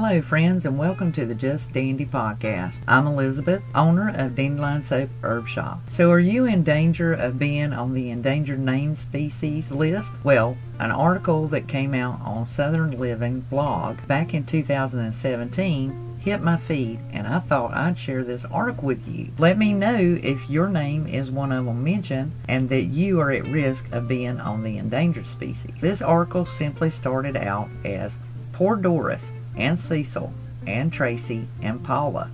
Hello, friends, and welcome to the Just Dandy podcast. I'm Elizabeth, owner of Dandelion Soap Herb Shop. So, are you in danger of being on the endangered name species list? Well, an article that came out on Southern Living blog back in 2017 hit my feed and I thought I'd share this article with you. Let me know if your name is one of them mentioned and that you are at risk of being on the endangered species. This article simply started out as Poor Doris and Cecil and Tracy and Paula.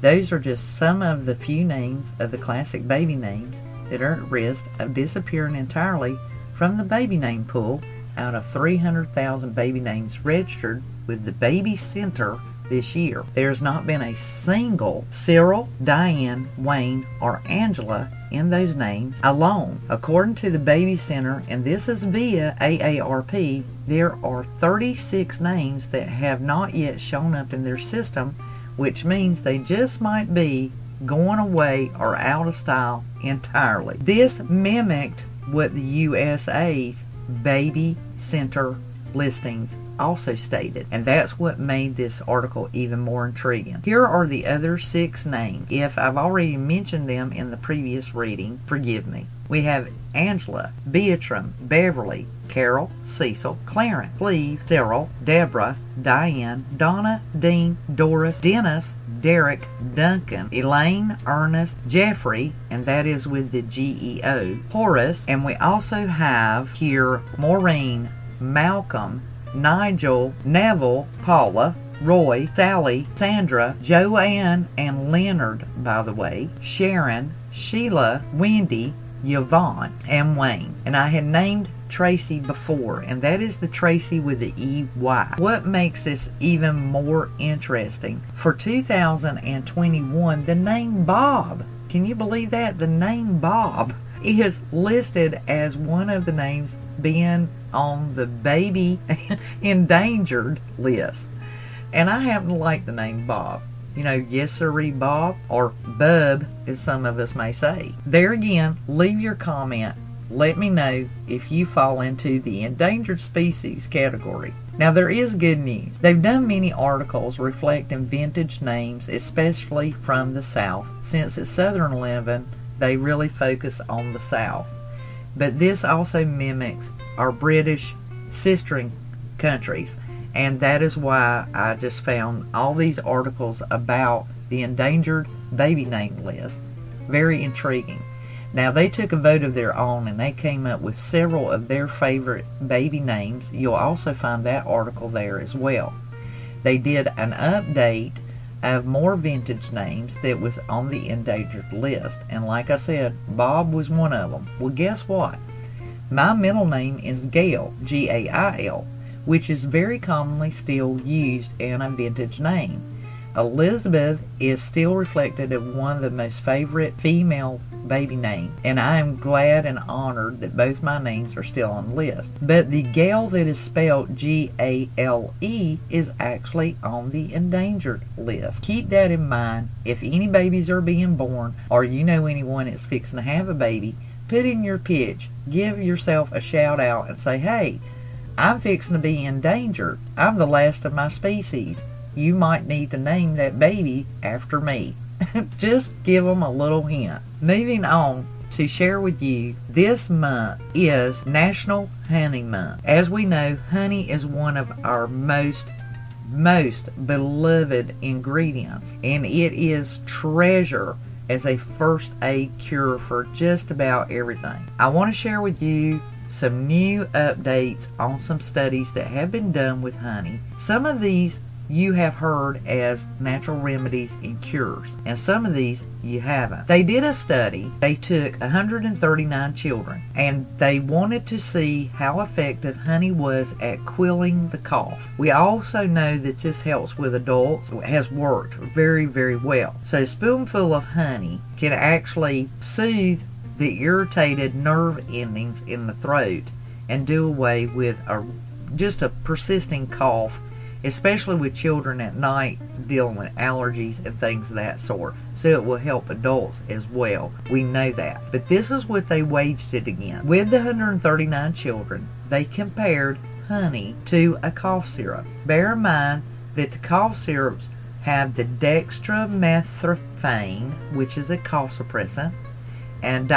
Those are just some of the few names of the classic baby names that are at risk of disappearing entirely from the baby name pool out of 300,000 baby names registered with the Baby Center this year. There's not been a single Cyril, Diane, Wayne, or Angela in those names alone. According to the Baby Center, and this is via AARP, there are 36 names that have not yet shown up in their system, which means they just might be going away or out of style entirely. This mimicked what the USA's Baby Center listings also stated, and that's what made this article even more intriguing. Here are the other six names. If I've already mentioned them in the previous reading, forgive me. We have Angela, Beatrice, Beverly, Carol, Cecil, Clarence, Cleve, Cyril, Deborah, Diane, Donna, Dean, Doris, Dennis, Derek, Duncan, Elaine, Ernest, Geoffrey, and that is with the GEO, Horace, and we also have here Maureen, Malcolm, Nigel, Neville, Paula, Roy, Sally, Sandra, Joanne, and Leonard, by the way, Sharon, Sheila, Wendy, Yvonne, and Wayne. And I had named Tracey before, and that is the Tracey with the EY. What makes this even more interesting? For 2021, the name Bob, can you believe that? The name Bob is listed as one of the names being on the baby endangered list. And I happen to like the name Bob. You know, yes sirree Bob, or Bub, as some of us may say. There again, leave your comment. Let me know if you fall into the endangered species category. Now there is good news. They've done many articles reflecting vintage names, especially from the South. Since it's Southern living, they really focus on the South. But this also mimics our British sistering countries. And that is why I just found all these articles about the endangered baby name list very intriguing. Now, they took a vote of their own and they came up with several of their favorite baby names. You'll also find that article there as well. They did an update of more vintage names that was on the endangered list. And like I said, Bob was one of them. Well, guess what? My middle name is Gail, G-A-I-L, which is very commonly still used and a vintage name. Elizabeth is still reflected as one of the most favorite female baby names, and I am glad and honored that both my names are still on the list. But the Gale that is spelled G-A-L-E is actually on the endangered list. Keep that in mind. If any babies are being born, or you know anyone that's fixing to have a baby, put in your pitch. Give yourself a shout out and say, hey, I'm fixing to be in danger. I'm the last of my species you might need to name that baby after me. Just give them a little hint. Moving on to share with you, this month is National Honey Month. As we know, honey is one of our most most beloved ingredients and it is treasure as a first aid cure for just about everything. I want to share with you some new updates on some studies that have been done with honey. Some of these you have heard as natural remedies and cures, and some of these you haven't. They did a study. They took 139 children, and they wanted to see how effective honey was at quelling the cough. We also know that this helps with adults. It has worked very, very well. So a spoonful of honey can actually soothe the irritated nerve endings in the throat and do away with a just a persisting cough especially with children at night dealing with allergies and things of that sort. So it will help adults as well. We know that. But this is what they waged it again. With the 139 children, they compared honey to a cough syrup. Bear in mind, that the cough syrups have the dextromethorphan, which is a cough suppressant, and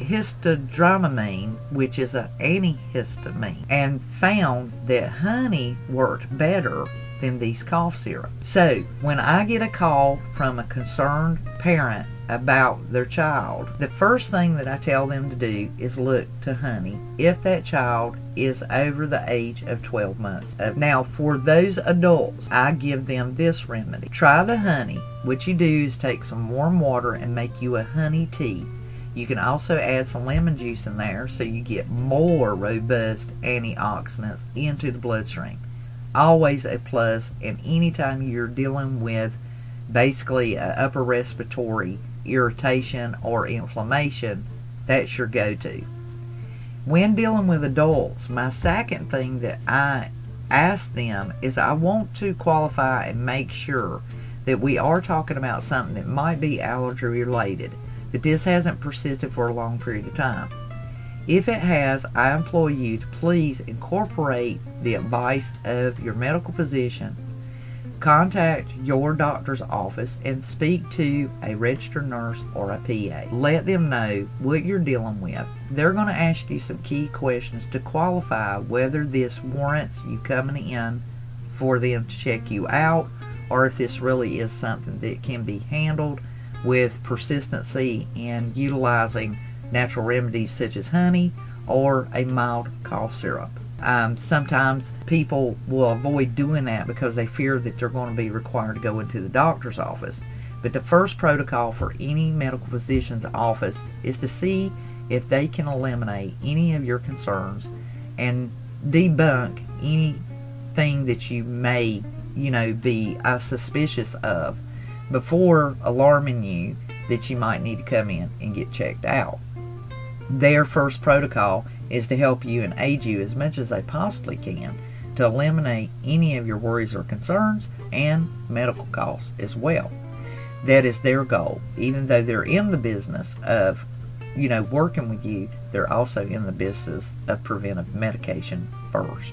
dihistodramamine, which is an antihistamine, and found that honey worked better than these cough syrups. So, when I get a call from a concerned parent about their child, the first thing that I tell them to do is look to honey if that child is over the age of 12 months. Uh, now, for those adults, I give them this remedy. Try the honey. What you do is take some warm water and make you a honey tea. You can also add some lemon juice in there so you get more robust antioxidants into the bloodstream. Always a plus, and anytime you're dealing with basically upper respiratory irritation or inflammation, that's your go-to. When dealing with adults, my second thing that I ask them is I want to qualify and make sure that we are talking about something that might be allergy related, that this hasn't persisted for a long period of time. If it has, I implore you to please incorporate the advice of your medical physician Contact your doctor's office and speak to a registered nurse or a PA. Let them know what you're dealing with. They're going to ask you some key questions to qualify whether this warrants you coming in for them to check you out or if this really is something that can be handled with persistency and utilizing natural remedies such as honey or a mild cough syrup. Um, sometimes people will avoid doing that because they fear that they're going to be required to go into the doctor's office. But the first protocol for any medical physician's office is to see if they can eliminate any of your concerns and debunk anything that you may, you know, be uh, suspicious of before alarming you that you might need to come in and get checked out. Their first protocol is to help you and aid you as much as they possibly can to eliminate any of your worries or concerns and medical costs as well. That is their goal. Even though they're in the business of, you know, working with you, they're also in the business of preventive medication first.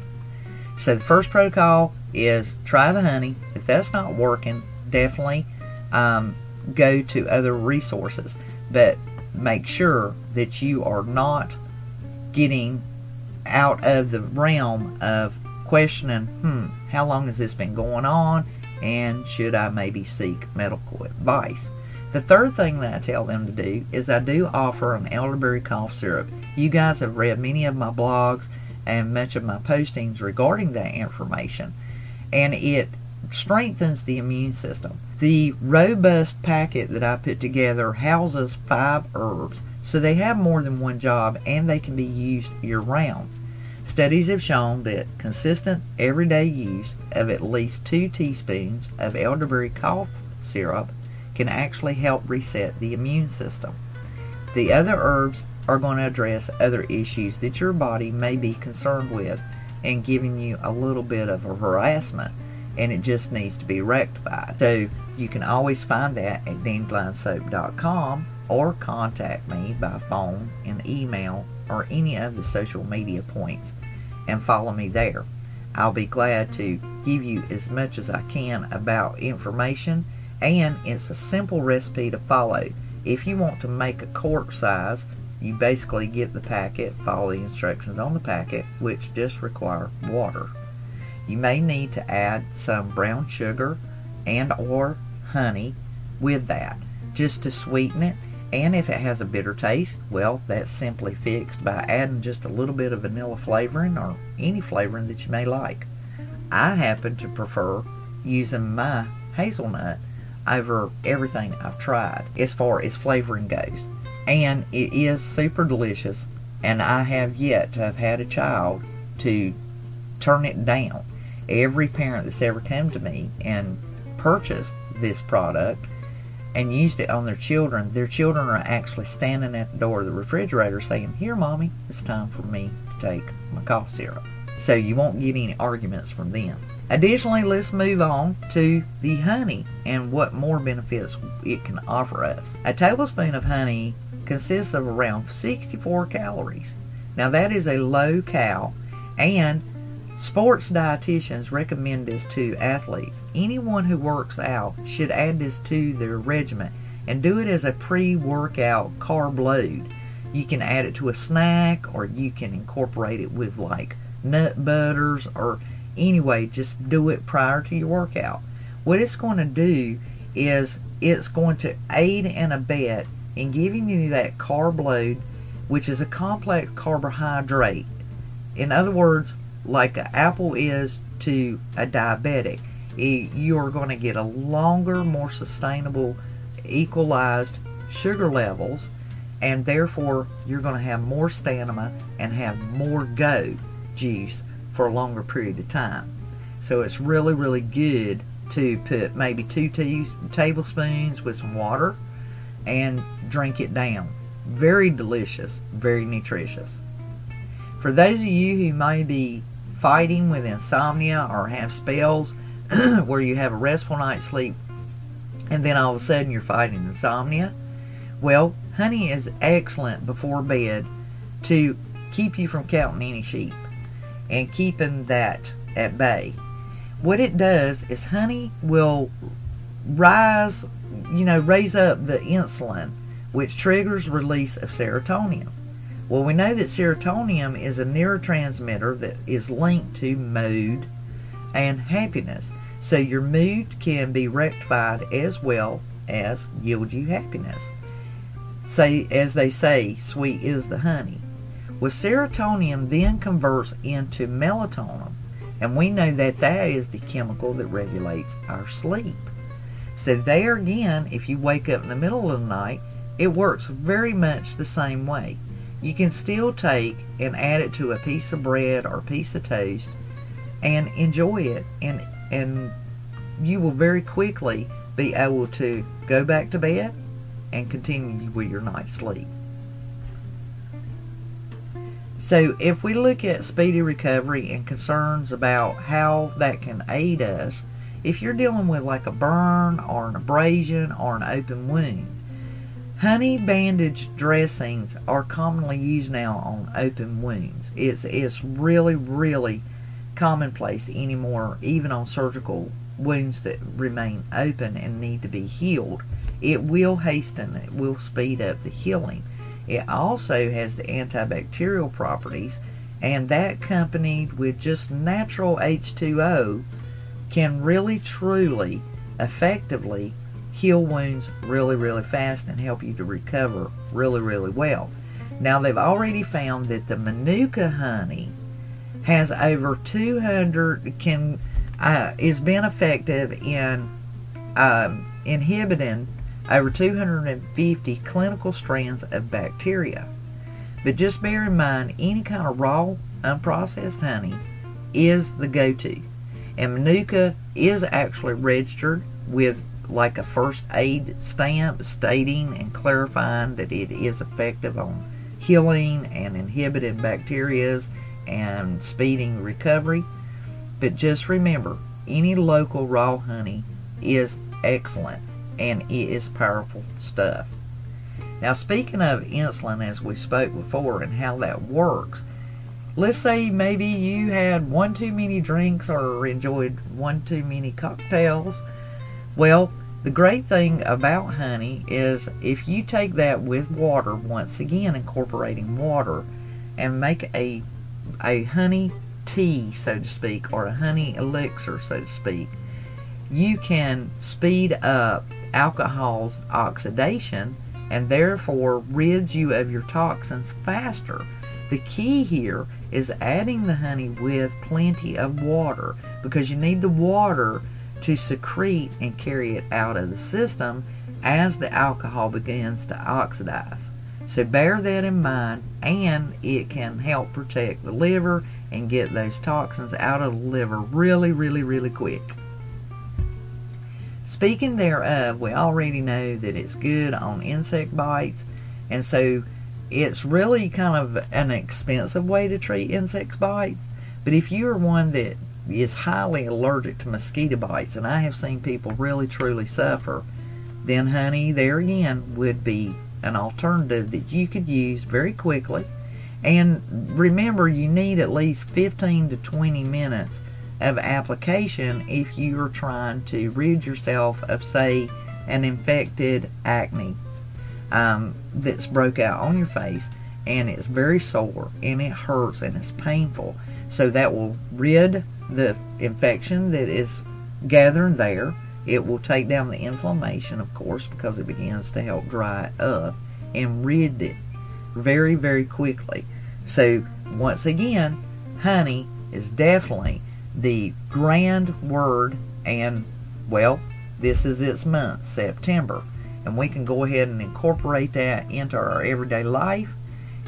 So the first protocol is try the honey. If that's not working, definitely um, go to other resources. But make sure that you are not getting out of the realm of questioning, hmm, how long has this been going on? And should I maybe seek medical advice? The third thing that I tell them to do is I do offer an elderberry cough syrup. You guys have read many of my blogs and much of my postings regarding that information. And it strengthens the immune system. The robust packet that I put together houses five herbs so they have more than one job and they can be used year round. Studies have shown that consistent everyday use of at least two teaspoons of elderberry cough syrup can actually help reset the immune system. The other herbs are going to address other issues that your body may be concerned with and giving you a little bit of a harassment and it just needs to be rectified. So you can always find that at dandelionsoap.com or contact me by phone and email or any of the social media points and follow me there. I'll be glad to give you as much as I can about information and it's a simple recipe to follow. If you want to make a quart size, you basically get the packet, follow the instructions on the packet, which just require water. You may need to add some brown sugar and or honey with that just to sweeten it and if it has a bitter taste, well, that's simply fixed by adding just a little bit of vanilla flavoring or any flavoring that you may like. I happen to prefer using my hazelnut over everything I've tried as far as flavoring goes. And it is super delicious, and I have yet to have had a child to turn it down. Every parent that's ever come to me and purchased this product and used it on their children, their children are actually standing at the door of the refrigerator saying, Here, mommy, it's time for me to take my cough syrup. So you won't get any arguments from them. Additionally, let's move on to the honey and what more benefits it can offer us. A tablespoon of honey consists of around 64 calories. Now that is a low cal and Sports dietitians recommend this to athletes. Anyone who works out should add this to their regimen and do it as a pre-workout carb load. You can add it to a snack or you can incorporate it with like nut butters or anyway, just do it prior to your workout. What it's going to do is it's going to aid and abet in giving you that carb load, which is a complex carbohydrate. In other words, like an apple is to a diabetic, you are going to get a longer, more sustainable, equalized sugar levels, and therefore you're going to have more stamina and have more go juice for a longer period of time. So it's really, really good to put maybe two tea- tablespoons with some water and drink it down. Very delicious, very nutritious. For those of you who may be fighting with insomnia or have spells where you have a restful night's sleep and then all of a sudden you're fighting insomnia, well, honey is excellent before bed to keep you from counting any sheep and keeping that at bay. What it does is honey will rise, you know, raise up the insulin, which triggers release of serotonin. Well, we know that serotonin is a neurotransmitter that is linked to mood and happiness. So your mood can be rectified as well as yield you happiness. Say, as they say, sweet is the honey. Well, serotonin then converts into melatonin, and we know that that is the chemical that regulates our sleep. So there again, if you wake up in the middle of the night, it works very much the same way. You can still take and add it to a piece of bread or a piece of toast and enjoy it and and you will very quickly be able to go back to bed and continue with your night's sleep. So if we look at speedy recovery and concerns about how that can aid us, if you're dealing with like a burn or an abrasion or an open wound, honey bandage dressings are commonly used now on open wounds. It's, it's really, really commonplace anymore, even on surgical wounds that remain open and need to be healed. It will hasten, it will speed up the healing. It also has the antibacterial properties, and that accompanied with just natural H2O can really truly effectively heal wounds really, really fast and help you to recover really, really well. Now, they've already found that the Manuka honey has over 200 can uh, is been effective in um, inhibiting over 250 clinical strands of bacteria. But just bear in mind, any kind of raw, unprocessed honey is the go-to. And Manuka is actually registered with like a first aid stamp stating and clarifying that it is effective on healing and inhibiting bacteria and speeding recovery. But just remember, any local raw honey is excellent and it is powerful stuff. Now, speaking of insulin, as we spoke before, and how that works, let's say maybe you had one too many drinks or enjoyed one too many cocktails. Well, the great thing about honey is if you take that with water, once again incorporating water, and make a a honey tea, so to speak, or a honey elixir, so to speak, you can speed up alcohol's oxidation and therefore rids you of your toxins faster. The key here is adding the honey with plenty of water because you need the water to secrete and carry it out of the system as the alcohol begins to oxidize. So bear that in mind and it can help protect the liver and get those toxins out of the liver really, really, really quick. Speaking thereof, we already know that it's good on insect bites, and so it's really kind of an expensive way to treat insect bites. But if you are one that is highly allergic to mosquito bites, and I have seen people really truly suffer, then honey, there again, would be an alternative that you could use very quickly And remember, you need at least 15 to 20 minutes of application if you're trying to rid yourself of, say, an infected acne um, that's broke out on your face and it's very sore and it hurts and it's painful. So that will rid the infection that is gathering there. It will take down the inflammation, of course, because it begins to help dry up and rid it very, very quickly. So, once again, honey is definitely the grand word, and well, this is its month, September. And we can go ahead and incorporate that into our everyday life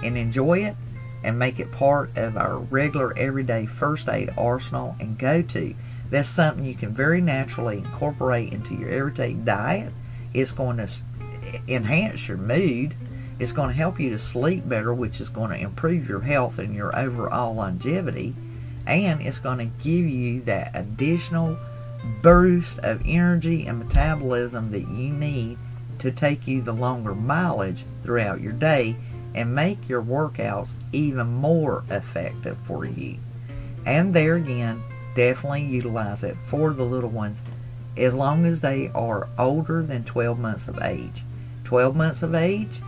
and enjoy it and make it part of our regular everyday first aid arsenal and go to. That's something you can very naturally incorporate into your everyday diet. It's going to enhance your mood. It's going to help you to sleep better, which is going to improve your health and your overall longevity. And it's going to give you that additional boost of energy and metabolism that you need to take you the longer mileage throughout your day and make your workouts even more effective for you. And there again, definitely utilize it for the little ones as long as they are older than 12 months of age. 12 months of age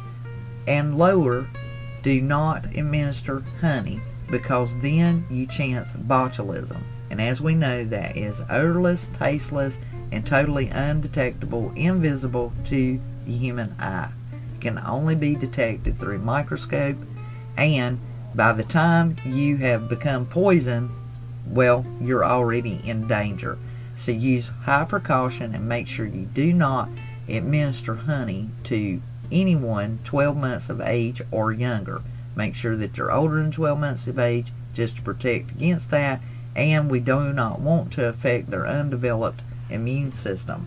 and lower, do not administer honey because then you chance botulism. And as we know, that is odorless, tasteless, and totally undetectable, invisible to the human eye can only be detected through microscope and by the time you have become poisoned, well, you're already in danger. So use high precaution and make sure you do not administer honey to anyone 12 months of age or younger. Make sure that they're older than 12 months of age just to protect against that. And we do not want to affect their undeveloped immune system.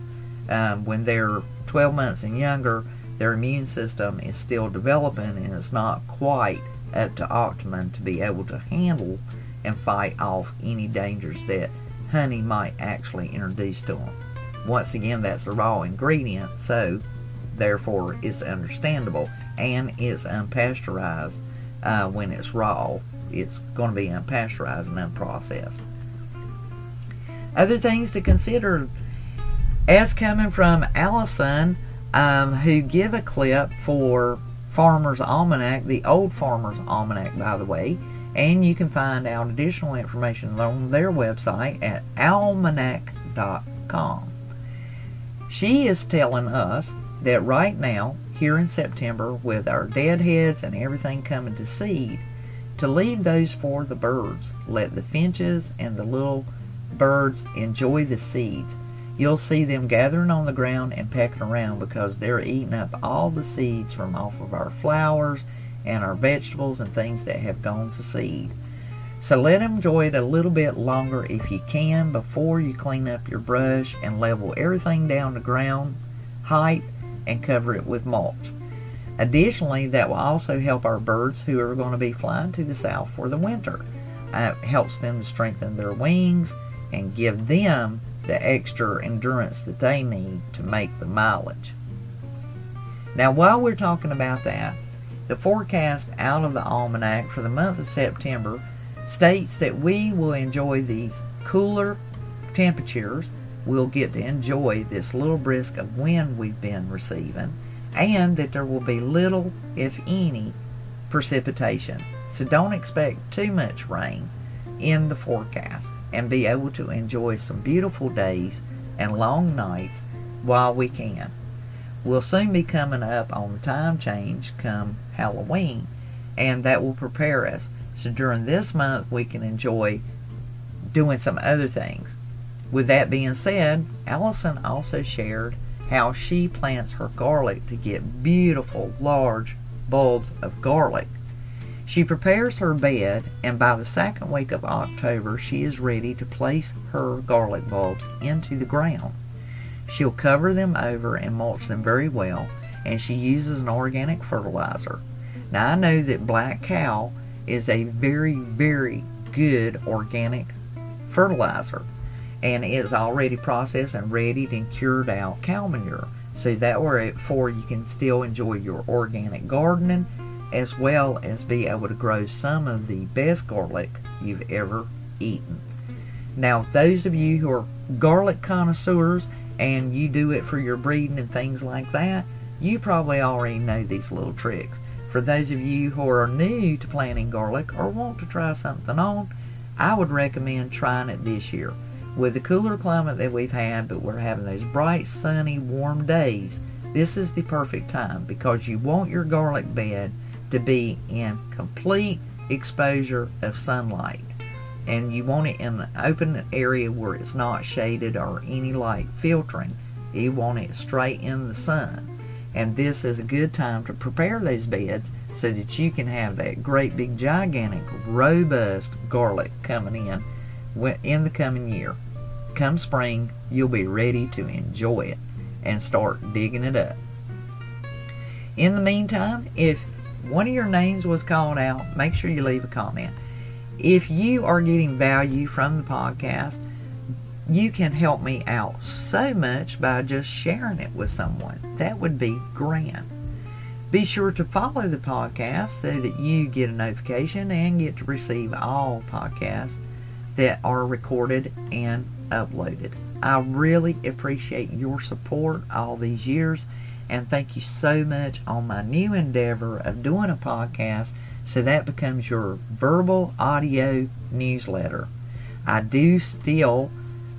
Um, when they're 12 months and younger, their immune system is still developing and it's not quite up to optimum to be able to handle and fight off any dangers that honey might actually introduce to them. Once again, that's a raw ingredient, so therefore it's understandable and it's unpasteurized uh, when it's raw. It's going to be unpasteurized and unprocessed. Other things to consider as coming from Allison um, who give a clip for Farmer's Almanac, the old Farmer's Almanac, by the way, and you can find out additional information on their website at almanac.com. She is telling us that right now, here in September, with our deadheads and everything coming to seed, to leave those for the birds. Let the finches and the little birds enjoy the seeds. You'll see them gathering on the ground and pecking around because they're eating up all the seeds from off of our flowers and our vegetables and things that have gone to seed. So let them enjoy it a little bit longer if you can before you clean up your brush and level everything down to ground height and cover it with mulch. Additionally, that will also help our birds who are going to be flying to the south for the winter. Uh, it helps them to strengthen their wings and give them the extra endurance that they need to make the mileage. Now, while we're talking about that, the forecast out of the almanac for the month of September states that we will enjoy these cooler temperatures. We'll get to enjoy this little brisk of wind we've been receiving, and that there will be little, if any, precipitation. So don't expect too much rain in the forecast and be able to enjoy some beautiful days and long nights while we can. We'll soon be coming up on the time change come Halloween, and that will prepare us. So during this month, we can enjoy doing some other things. With that being said, Allison also shared how she plants her garlic to get beautiful large bulbs of garlic she prepares her bed, and by the second week of October she is ready to place her garlic bulbs into the ground. She'll cover them over and mulch them very well, and she uses an organic fertilizer. Now I know that Black Cow is a very, very good organic fertilizer, and it's already processed and readied and cured out cow manure. So that way, for you can still enjoy your organic gardening as well as be able to grow some of the best garlic you've ever eaten. Now, those of you who are garlic connoisseurs and you do it for your breeding and things like that, you probably already know these little tricks. For those of you who are new to planting garlic or want to try something on, I would recommend trying it this year. With the cooler climate that we've had, but we're having those bright, sunny, warm days, this is the perfect time because you want your garlic bed to be in complete exposure of sunlight. And you want it in an open area where it's not shaded or any light filtering. You want it straight in the sun. And this is a good time to prepare those beds so that you can have that great big gigantic robust garlic coming in in the coming year. Come spring, you'll be ready to enjoy it and start digging it up. In the meantime, if one of your names was called out, make sure you leave a comment. If you are getting value from the podcast, you can help me out so much by just sharing it with someone. That would be grand. Be sure to follow the podcast so that you get a notification and get to receive all podcasts that are recorded and uploaded. I really appreciate your support all these years and thank you so much on my new endeavor of doing a podcast so that becomes your verbal audio newsletter. I do still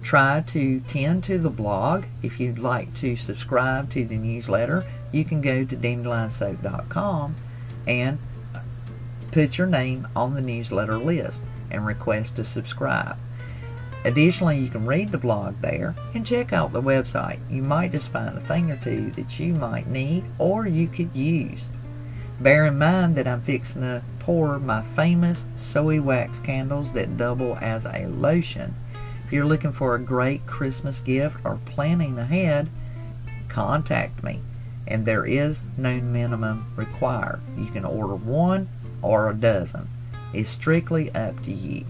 try to tend to the blog. If you'd like to subscribe to the newsletter, you can go to dandelionsoap.com and put your name on the newsletter list and request to subscribe. Additionally, you can read the blog there and check out the website. You might just find a thing or two that you might need or you could use. Bear in mind that I'm fixing to pour my famous soy wax candles that double as a lotion. If you're looking for a great Christmas gift or planning ahead, contact me. And there is no minimum required. You can order one or a dozen. It's strictly up to you.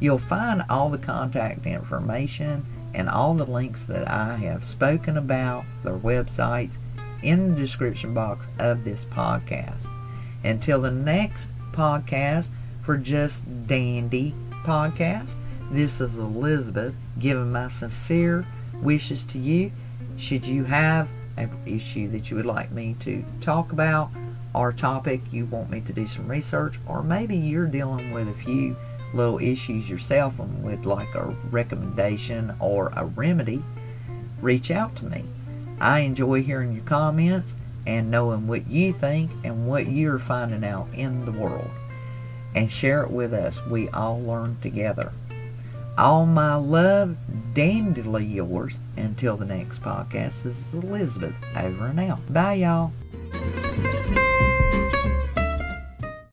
You'll find all the contact information and all the links that I have spoken about, their websites, in the description box of this podcast. Until the next podcast for Just Dandy podcast, this is Elizabeth giving my sincere wishes to you. Should you have an issue that you would like me to talk about, or topic you want me to do some research, or maybe you're dealing with a few little issues yourself and would like a recommendation or a remedy, reach out to me. I enjoy hearing your comments and knowing what you think and what you're finding out in the world. And share it with us. We all learn together. All my love, dandily yours. Until the next podcast, this is Elizabeth over and out. Bye, y'all.